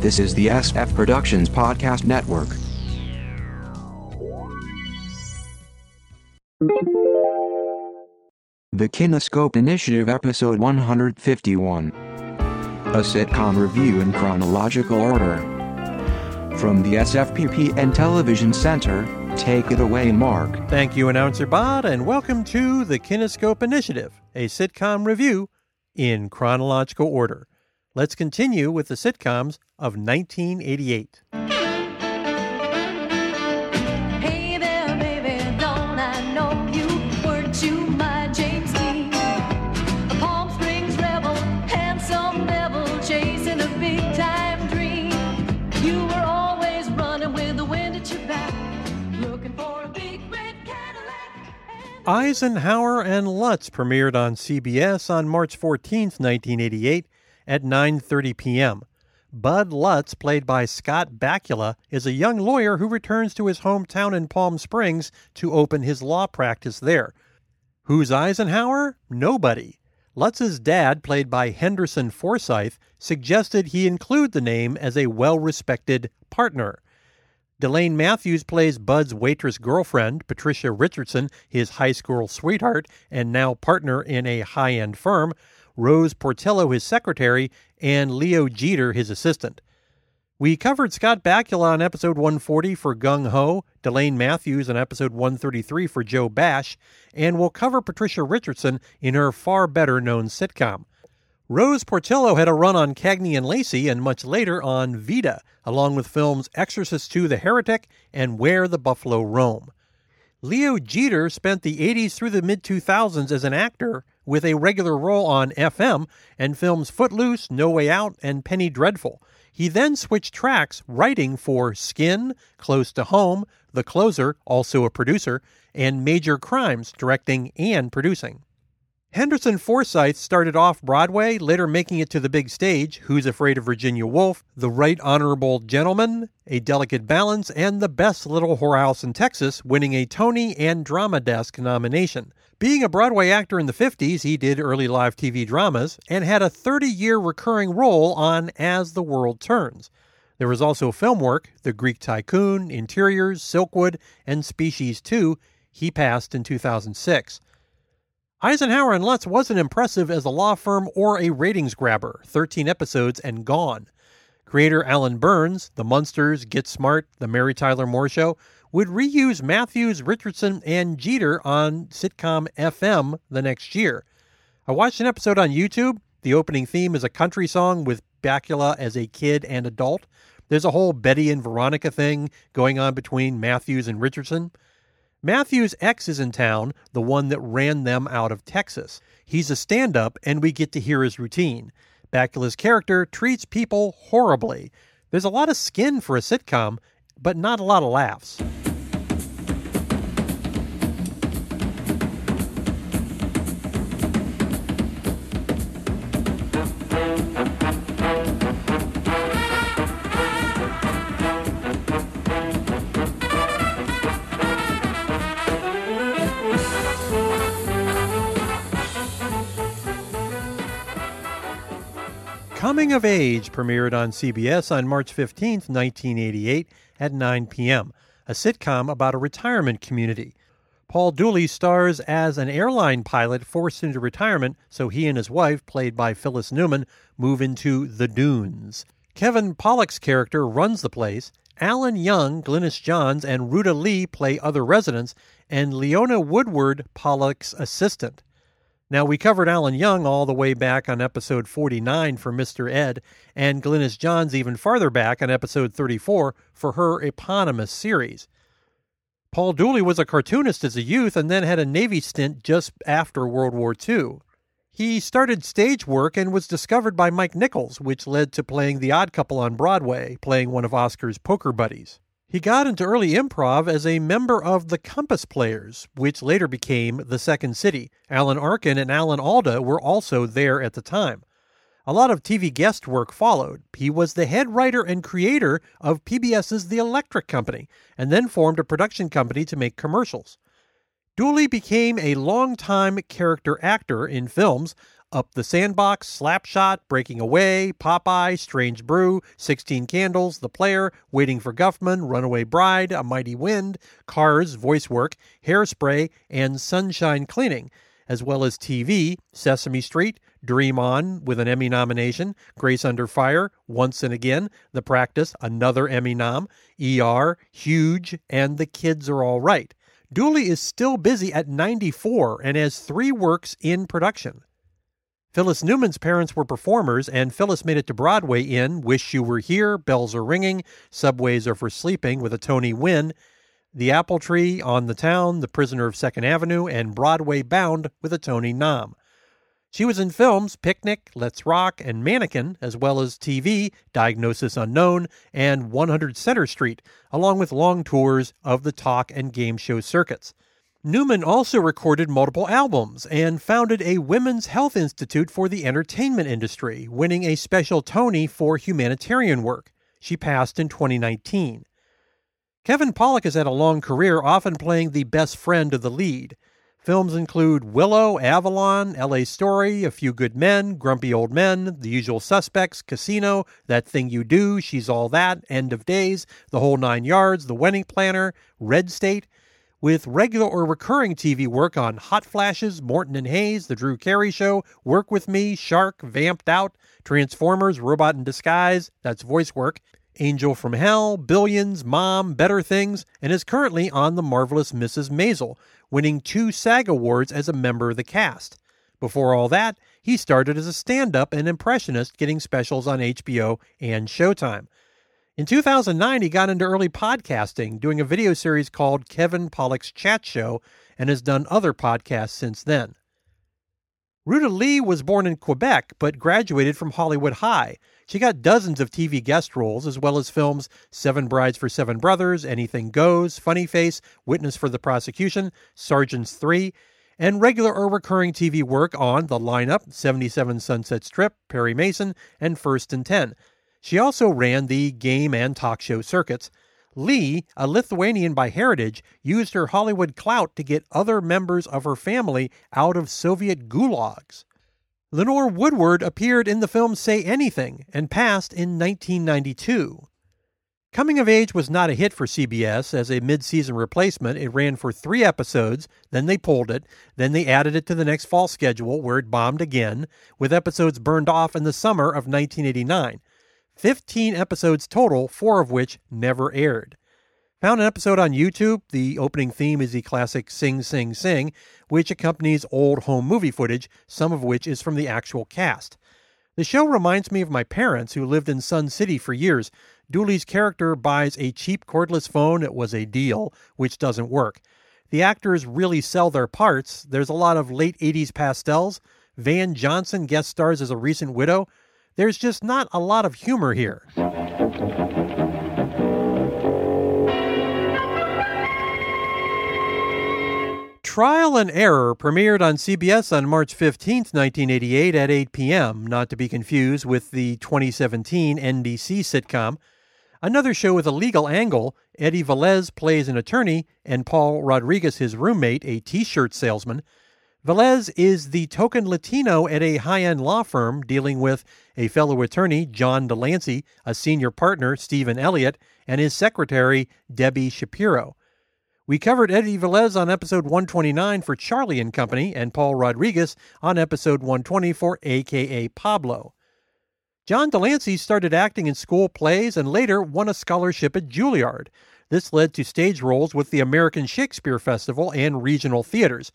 This is the SF Productions Podcast Network. The Kinescope Initiative, Episode 151. A sitcom review in chronological order. From the SFPP and Television Center, take it away, Mark. Thank you, Announcer Bot, and welcome to the Kinescope Initiative, a sitcom review in chronological order. Let's continue with the sitcoms of 1988. Hey there, baby, don't I know you? Weren't you my James Dean? A Palm Springs rebel, handsome devil, chasing a big time dream. You were always running with the wind at your back, looking for a big red Cadillac. And Eisenhower and Lutz premiered on CBS on March 14, 1988 at 9:30 p.m. Bud Lutz, played by Scott Bakula, is a young lawyer who returns to his hometown in Palm Springs to open his law practice there. Who's Eisenhower? Nobody. Lutz's dad, played by Henderson Forsyth, suggested he include the name as a well-respected partner. Delane Matthews plays Bud's waitress girlfriend, Patricia Richardson, his high school sweetheart and now partner in a high end firm, Rose Portillo, his secretary, and Leo Jeter, his assistant. We covered Scott Bakula on episode 140 for Gung Ho, Delane Matthews on episode 133 for Joe Bash, and we'll cover Patricia Richardson in her far better known sitcom. Rose Portillo had a run on Cagney and Lacey and much later on Vita, along with films Exorcist II The Heretic and Where the Buffalo Roam. Leo Jeter spent the 80s through the mid 2000s as an actor with a regular role on FM and films Footloose, No Way Out, and Penny Dreadful. He then switched tracks, writing for Skin, Close to Home, The Closer, also a producer, and Major Crimes, directing and producing. Henderson Forsyth started off Broadway, later making it to the big stage Who's Afraid of Virginia Woolf, The Right Honorable Gentleman, A Delicate Balance, and The Best Little Whorehouse in Texas, winning a Tony and Drama Desk nomination. Being a Broadway actor in the 50s, he did early live TV dramas and had a 30 year recurring role on As the World Turns. There was also film work The Greek Tycoon, Interiors, Silkwood, and Species 2. He passed in 2006. Eisenhower and Lutz wasn't impressive as a law firm or a ratings grabber, 13 episodes and gone. Creator Alan Burns, The Munsters, Get Smart, The Mary Tyler Moore Show, would reuse Matthews, Richardson, and Jeter on sitcom FM the next year. I watched an episode on YouTube. The opening theme is a country song with Bakula as a kid and adult. There's a whole Betty and Veronica thing going on between Matthews and Richardson. Matthew's ex is in town, the one that ran them out of Texas. He's a stand up, and we get to hear his routine. Bakula's character treats people horribly. There's a lot of skin for a sitcom, but not a lot of laughs. Coming of Age premiered on CBS on March 15, 1988 at 9 p.m., a sitcom about a retirement community. Paul Dooley stars as an airline pilot forced into retirement, so he and his wife, played by Phyllis Newman, move into the Dunes. Kevin Pollak's character runs the place. Alan Young, Glynis Johns, and Ruta Lee play other residents, and Leona Woodward, Pollock's assistant. Now, we covered Alan Young all the way back on episode 49 for Mr. Ed, and Glynis Johns even farther back on episode 34 for her eponymous series. Paul Dooley was a cartoonist as a youth and then had a Navy stint just after World War II. He started stage work and was discovered by Mike Nichols, which led to playing The Odd Couple on Broadway, playing one of Oscar's poker buddies. He got into early improv as a member of the Compass Players, which later became the Second City. Alan Arkin and Alan Alda were also there at the time. A lot of TV guest work followed. He was the head writer and creator of PBS's The Electric Company, and then formed a production company to make commercials. Dooley became a longtime character actor in films, Up the Sandbox, Slapshot, Breaking Away, Popeye, Strange Brew, 16 Candles, The Player, Waiting for Guffman, Runaway Bride, A Mighty Wind, Cars, Voice Work, Hairspray, and Sunshine Cleaning, as well as TV, Sesame Street, Dream On with an Emmy nomination, Grace Under Fire, Once and Again, The Practice, another Emmy nom, ER, Huge, and The Kids Are All Right. Dooley is still busy at 94 and has three works in production. Phyllis Newman's parents were performers, and Phyllis made it to Broadway in Wish You Were Here, Bells Are Ringing, Subways Are for Sleeping with a Tony Win, The Apple Tree, On the Town, The Prisoner of Second Avenue, and Broadway Bound with a Tony Nom. She was in films Picnic, Let's Rock, and Mannequin, as well as TV, Diagnosis Unknown, and 100 Center Street, along with long tours of the talk and game show circuits. Newman also recorded multiple albums and founded a Women's Health Institute for the entertainment industry, winning a special Tony for humanitarian work. She passed in 2019. Kevin Pollak has had a long career, often playing the best friend of the lead. Films include Willow, Avalon, LA Story, A Few Good Men, Grumpy Old Men, The Usual Suspects, Casino, That Thing You Do, She's All That, End of Days, The Whole Nine Yards, The Wedding Planner, Red State, with regular or recurring TV work on Hot Flashes, Morton and Hayes, The Drew Carey Show, Work With Me, Shark, Vamped Out, Transformers, Robot in Disguise, that's voice work, Angel from Hell, Billions, Mom, Better Things, and is currently on The Marvelous Mrs. Maisel, winning two SAG Awards as a member of the cast. Before all that, he started as a stand up and impressionist, getting specials on HBO and Showtime. In 2009, he got into early podcasting, doing a video series called Kevin Pollak's Chat Show, and has done other podcasts since then. Ruta Lee was born in Quebec but graduated from Hollywood High. She got dozens of TV guest roles, as well as films Seven Brides for Seven Brothers, Anything Goes, Funny Face, Witness for the Prosecution, Sergeants 3, and regular or recurring TV work on The Lineup, 77 Sunset Strip, Perry Mason, and First and 10. She also ran the game and talk show circuits. Lee, a Lithuanian by heritage, used her Hollywood clout to get other members of her family out of Soviet gulags. Lenore Woodward appeared in the film Say Anything and passed in 1992. Coming of Age was not a hit for CBS. As a mid season replacement, it ran for three episodes, then they pulled it, then they added it to the next fall schedule where it bombed again, with episodes burned off in the summer of 1989. 15 episodes total, four of which never aired. Found an episode on YouTube. The opening theme is the classic Sing Sing Sing, which accompanies old home movie footage, some of which is from the actual cast. The show reminds me of my parents who lived in Sun City for years. Dooley's character buys a cheap cordless phone, it was a deal, which doesn't work. The actors really sell their parts. There's a lot of late 80s pastels. Van Johnson guest stars as a recent widow. There's just not a lot of humor here. Trial and Error premiered on CBS on March 15, 1988 at 8 p.m., not to be confused with the 2017 NBC sitcom. Another show with a legal angle, Eddie Velez plays an attorney and Paul Rodriguez his roommate, a t-shirt salesman. Velez is the token Latino at a high end law firm dealing with a fellow attorney, John de Lancie, a senior partner, Stephen Elliott, and his secretary, Debbie Shapiro. We covered Eddie Velez on episode 129 for Charlie and Company and Paul Rodriguez on episode 120 for AKA Pablo. John de Lancie started acting in school plays and later won a scholarship at Juilliard. This led to stage roles with the American Shakespeare Festival and regional theaters.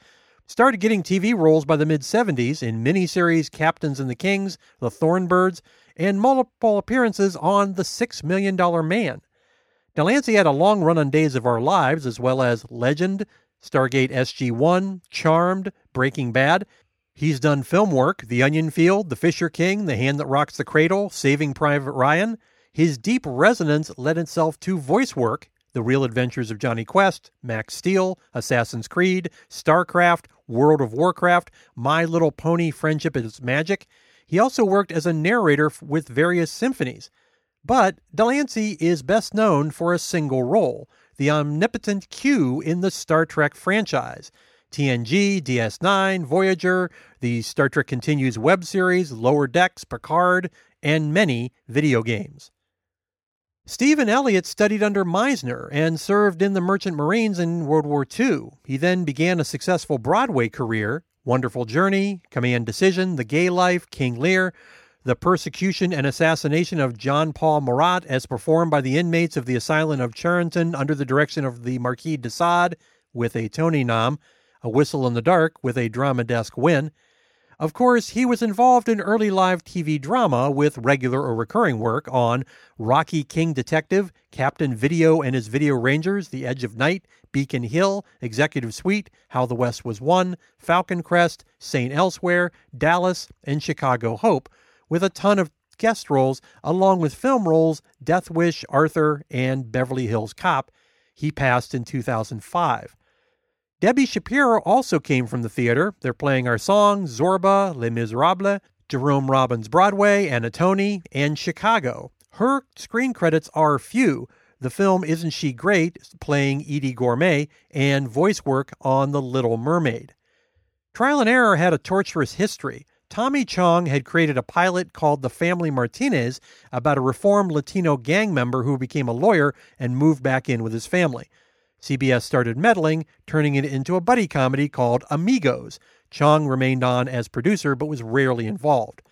Started getting TV roles by the mid 70s in miniseries Captains and the Kings, The Thornbirds, and multiple appearances on The Six Million Dollar Man. de Lancie had a long run on Days of Our Lives, as well as Legend, Stargate SG 1, Charmed, Breaking Bad. He's done film work The Onion Field, The Fisher King, The Hand That Rocks the Cradle, Saving Private Ryan. His deep resonance led itself to voice work The Real Adventures of Jonny Quest, Max Steel, Assassin's Creed, StarCraft, World of Warcraft, My Little Pony Friendship is Magic. He also worked as a narrator with various symphonies. But de Lancie is best known for a single role, the omnipotent Q in the Star Trek franchise. TNG, DS9, Voyager, the Star Trek Continues web series, Lower Decks, Picard, and many video games. Stephen Elliott studied under Meisner and served in the Merchant Marines in World War II. He then began a successful Broadway career Wonderful Journey, Command Decision, The Gay Life, King Lear, The Persecution and Assassination of John Paul Marat, as performed by the inmates of the Asylum of Charenton under the direction of the Marquis de Sade, with a Tony nom, A Whistle in the Dark, with a Drama Desk win. Of course, he was involved in early live TV drama with regular or recurring work on Rocky King Detective, Captain Video and His Video Rangers, The Edge of Night, Beacon Hill, Executive Suite, How the West Was Won, Falcon Crest, St. Elsewhere, Dallas, and Chicago Hope, with a ton of guest roles along with film roles Death Wish, Arthur, and Beverly Hills Cop. He passed in 2005. Debbie Shapiro also came from the theater. They're playing our songs Zorba, Les Miserables, Jerome Robbins Broadway, Anatoni, and Chicago. Her screen credits are few. The film Isn't She Great, playing Eydie Gormé, and voice work on The Little Mermaid. Trial and Error had a torturous history. Tommy Chong had created a pilot called The Family Martinez about a reformed Latino gang member who became a lawyer and moved back in with his family. CBS started meddling, turning it into a buddy comedy called Amigos. Chong remained on as producer but was rarely involved.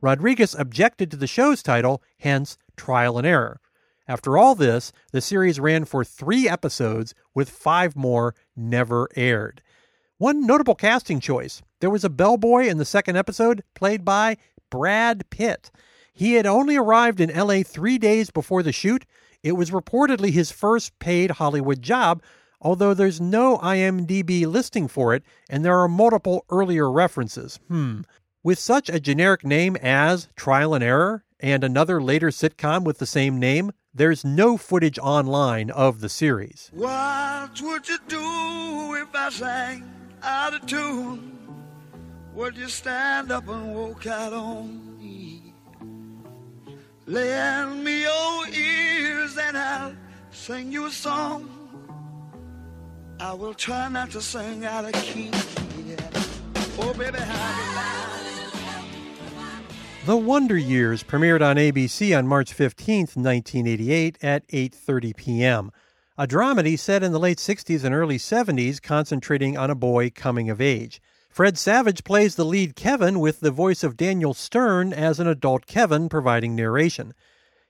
Rodriguez objected to the show's title, hence Trial and Error. After all this, the series ran for three episodes, with five more never aired. One notable casting choice there was a bellboy in the second episode, played by Brad Pitt. He had only arrived in LA three days before the shoot, it was reportedly his first paid Hollywood job, although there's no IMDb listing for it, and there are multiple earlier references. Hmm. With such a generic name as Trial and Error and another later sitcom with the same name, there's no footage online of the series. What would you do if I sang out of tune? Would you stand up and walk out on? Me your ears and I'll sing you a song. I will try not to sing out of key. Yeah. Oh, baby, The Wonder Years premiered on ABC on March 15, 1988 at 8:30 p.m. A dramedy set in the late 60s and early 70s concentrating on a boy coming of age. Fred Savage plays the lead Kevin with the voice of Daniel Stern as an adult Kevin providing narration.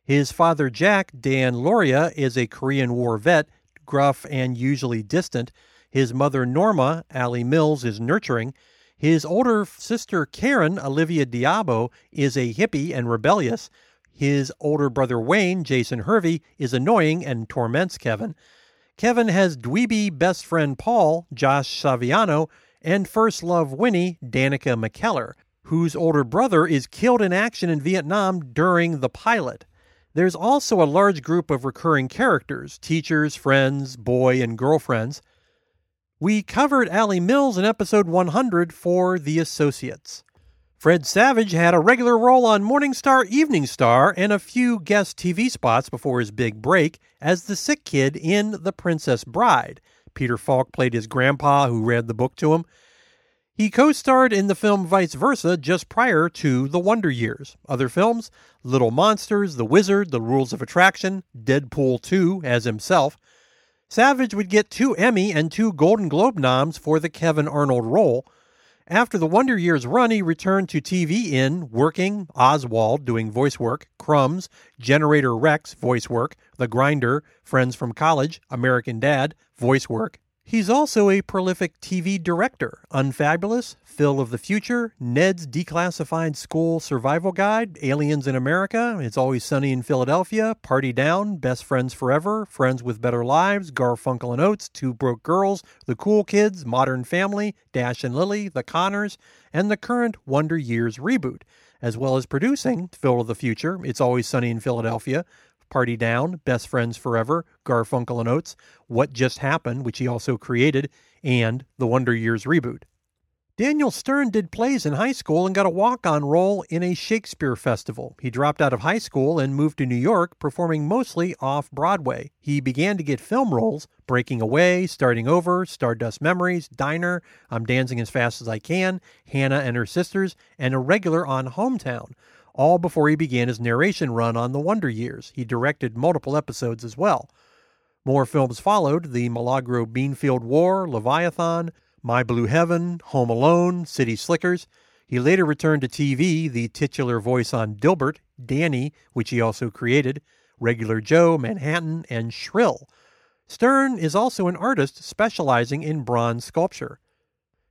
His father Jack, Dan Lauria, is a Korean War vet, gruff and usually distant. His mother Norma, Alley Mills, is nurturing. His older sister Karen, Olivia d'Abo, is a hippie and rebellious. His older brother Wayne, Jason Hervey, is annoying and torments Kevin. Kevin has dweeby best friend Paul, Josh Saviano, and first love Winnie, Danica McKellar, whose older brother is killed in action in Vietnam during the pilot. There's also a large group of recurring characters teachers, friends, boy, and girlfriends. We covered Alley Mills in episode 100 for The Associates. Fred Savage had a regular role on Morning Star, Evening Star, and a few guest TV spots before his big break as the sick kid in The Princess Bride. Peter Falk played his grandpa who read the book to him. He co starred in the film Vice Versa just prior to The Wonder Years. Other films Little Monsters, The Wizard, The Rules of Attraction, Deadpool 2 as himself. Savage would get two Emmy and two Golden Globe noms for the Kevin Arnold role. After the Wonder Years run, he returned to TV in Working, Oswald, doing voice work, Crumbs, Generator Rex, voice work, The Grinder, Friends from College, American Dad, voice work. He's also a prolific TV director. Unfabulous, Phil of the Future, Ned's Declassified School Survival Guide, Aliens in America, It's Always Sunny in Philadelphia, Party Down, Best Friends Forever, Friends with Better Lives, Garfunkel and Oates, Two Broke Girls, The Cool Kids, Modern Family, Dash and Lily, The Conners, and the current Wonder Years reboot, as well as producing Phil of the Future, It's Always Sunny in Philadelphia, Party Down, Best Friends Forever, Garfunkel and Oates, What Just Happened, which he also created, and the Wonder Years reboot. Daniel Stern did plays in high school and got a walk on role in a Shakespeare festival. He dropped out of high school and moved to New York, performing mostly off Broadway. He began to get film roles Breaking Away, Starting Over, Stardust Memories, Diner, I'm Dancing as Fast as I Can, Hannah and Her Sisters, and a regular on Hometown, all before he began his narration run on The Wonder Years. He directed multiple episodes as well. More films followed The Milagro Beanfield War, Leviathan, my Blue Heaven, Home Alone, City Slickers. He later returned to TV, the titular voice on Dilbert, Danny, which he also created, Regular Joe, Manhattan, and Shrill. Stern is also an artist specializing in bronze sculpture.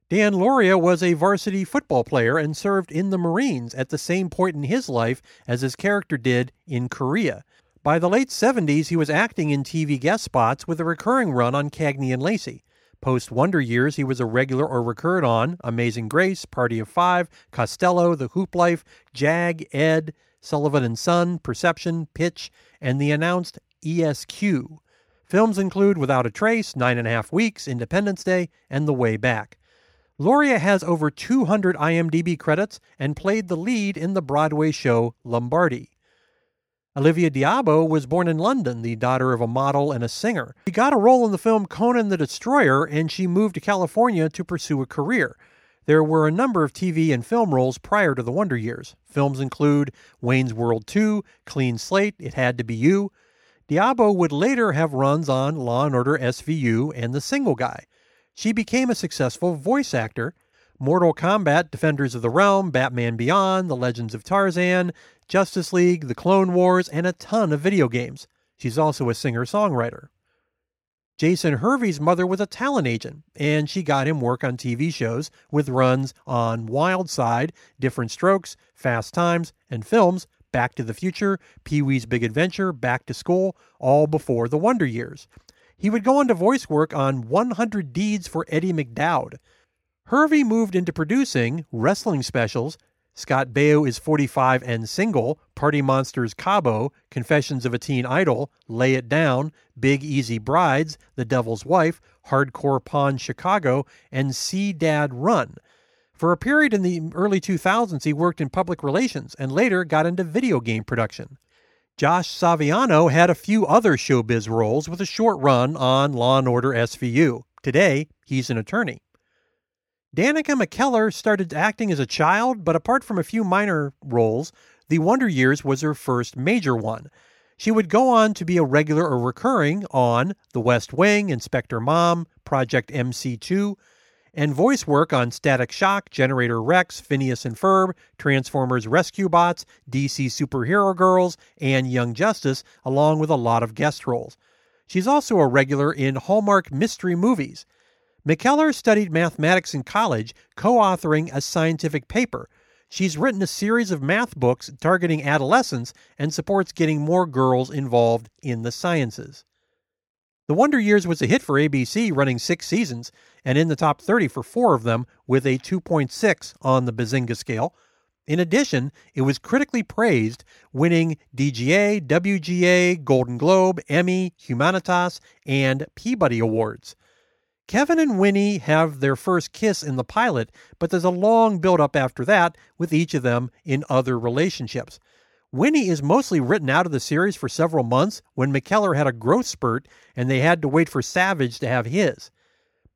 Dan Lauria was a varsity football player and served in the Marines at the same point in his life as his character did in Korea. By the late 70s, he was acting in TV guest spots with a recurring run on Cagney and Lacey. Post Wonder Years, he was a regular or recurred on Amazing Grace, Party of Five, Costello, The Hoop Life, Jag, Ed, Sullivan and Son, Perception, Pitch, and the announced ESQ. Films include Without a Trace, Nine and a Half Weeks, Independence Day, and The Way Back. Lauria has over 200 IMDb credits and played the lead in the Broadway show Lombardi. Olivia d'Abo was born in London, the daughter of a model and a singer. She got a role in the film Conan the Destroyer, and she moved to California to pursue a career. There were a number of TV and film roles prior to the Wonder Years. Films include Wayne's World 2, Clean Slate, It Had to Be You. d'Abo would later have runs on Law and Order SVU and The Single Guy. She became a successful voice actor. Mortal Kombat, Defenders of the Realm, Batman Beyond, The Legends of Tarzan, Justice League, The Clone Wars, and a ton of video games. She's also a singer songwriter. Jason Hervey's mother was a talent agent, and she got him work on TV shows with runs on Wild Side, Diff'rent Strokes, Fast Times, and films Back to the Future, Pee Wee's Big Adventure, Back to School, all before the Wonder Years. He would go on to voice work on 100 Deeds for Eddie McDowd. Hervey moved into producing wrestling specials. Scott Baio is 45 and single, Party Monsters Cabo, Confessions of a Teen Idol, Lay It Down, Big Easy Brides, The Devil's Wife, Hardcore Pawn Chicago, and See Dad Run. For a period in the early 2000s, he worked in public relations and later got into video game production. Josh Saviano had a few other showbiz roles with a short run on Law Order SVU. Today, he's an attorney. Danica McKellar started acting as a child, but apart from a few minor roles, The Wonder Years was her first major one. She would go on to be a regular or recurring on The West Wing, Inspector Mom, Project MC2, and voice work on Static Shock, Generator Rex, Phineas and Ferb, Transformers Rescue Bots, DC Superhero Girls, and Young Justice, along with a lot of guest roles. She's also a regular in Hallmark mystery movies. McKellar studied mathematics in college, co authoring a scientific paper. She's written a series of math books targeting adolescents and supports getting more girls involved in the sciences. The Wonder Years was a hit for ABC, running six seasons, and in the top 30 for four of them, with a 2.6 on the Bazinga scale. In addition, it was critically praised, winning DGA, WGA, Golden Globe, Emmy, Humanitas, and Peabody Awards. Kevin and Winnie have their first kiss in the pilot, but there's a long build up after that with each of them in other relationships. Winnie is mostly written out of the series for several months when McKellar had a growth spurt and they had to wait for Savage to have his.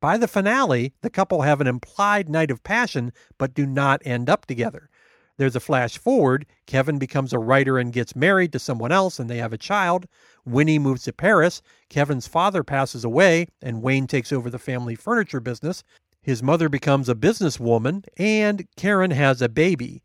By the finale, the couple have an implied night of passion but do not end up together. There's a flash forward. Kevin becomes a writer and gets married to someone else, and they have a child. Winnie moves to Paris. Kevin's father passes away, and Wayne takes over the family furniture business. His mother becomes a businesswoman, and Karen has a baby.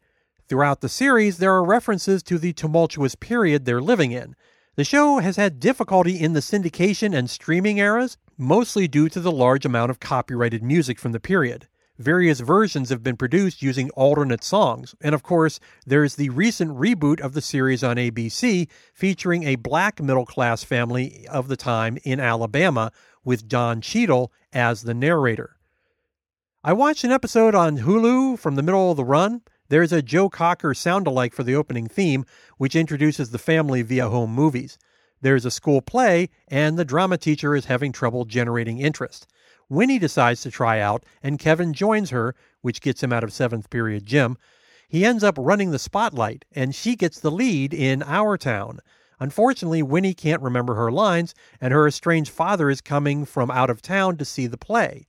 Throughout the series, there are references to the tumultuous period they're living in. The show has had difficulty in the syndication and streaming eras, mostly due to the large amount of copyrighted music from the period. Various versions have been produced using alternate songs, and of course, there's the recent reboot of the series on ABC featuring a black middle class family of the time in Alabama with Don Cheadle as the narrator. I watched an episode on Hulu from the middle of the run. There's a Joe Cocker sound alike for the opening theme, which introduces the family via home movies. There's a school play, and the drama teacher is having trouble generating interest. Winnie decides to try out, and Kevin joins her, which gets him out of seventh period gym. He ends up running the spotlight, and she gets the lead in Our Town. Unfortunately, Winnie can't remember her lines, and her estranged father is coming from out of town to see the play.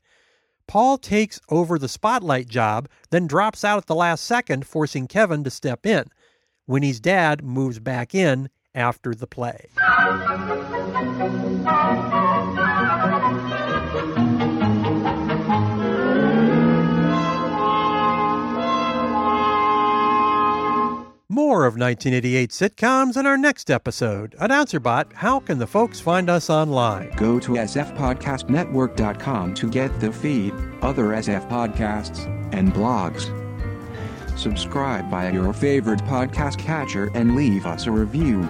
Paul takes over the spotlight job, then drops out at the last second, forcing Kevin to step in. Winnie's dad moves back in after the play. More of 1988 sitcoms in our next episode. AnnouncerBot, how can the folks find us online? Go to sfpodcastnetwork.com to get the feed, other SF podcasts, and blogs. Subscribe via your favorite podcast catcher and leave us a review.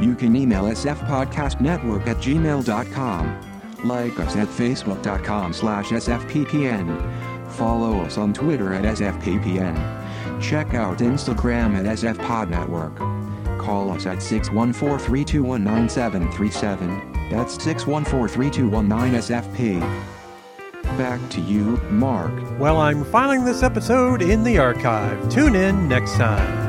You can email sfpodcastnetwork at gmail.com. Like us at facebook.com slash sfppn. Follow us on Twitter at sfppn. Check out Instagram at sfpodnetwork. Call us at 614-321-9737. That's 614-321-9SFP. Back to you, Mark. Well, I'm filing this episode in the archive. Tune in next time.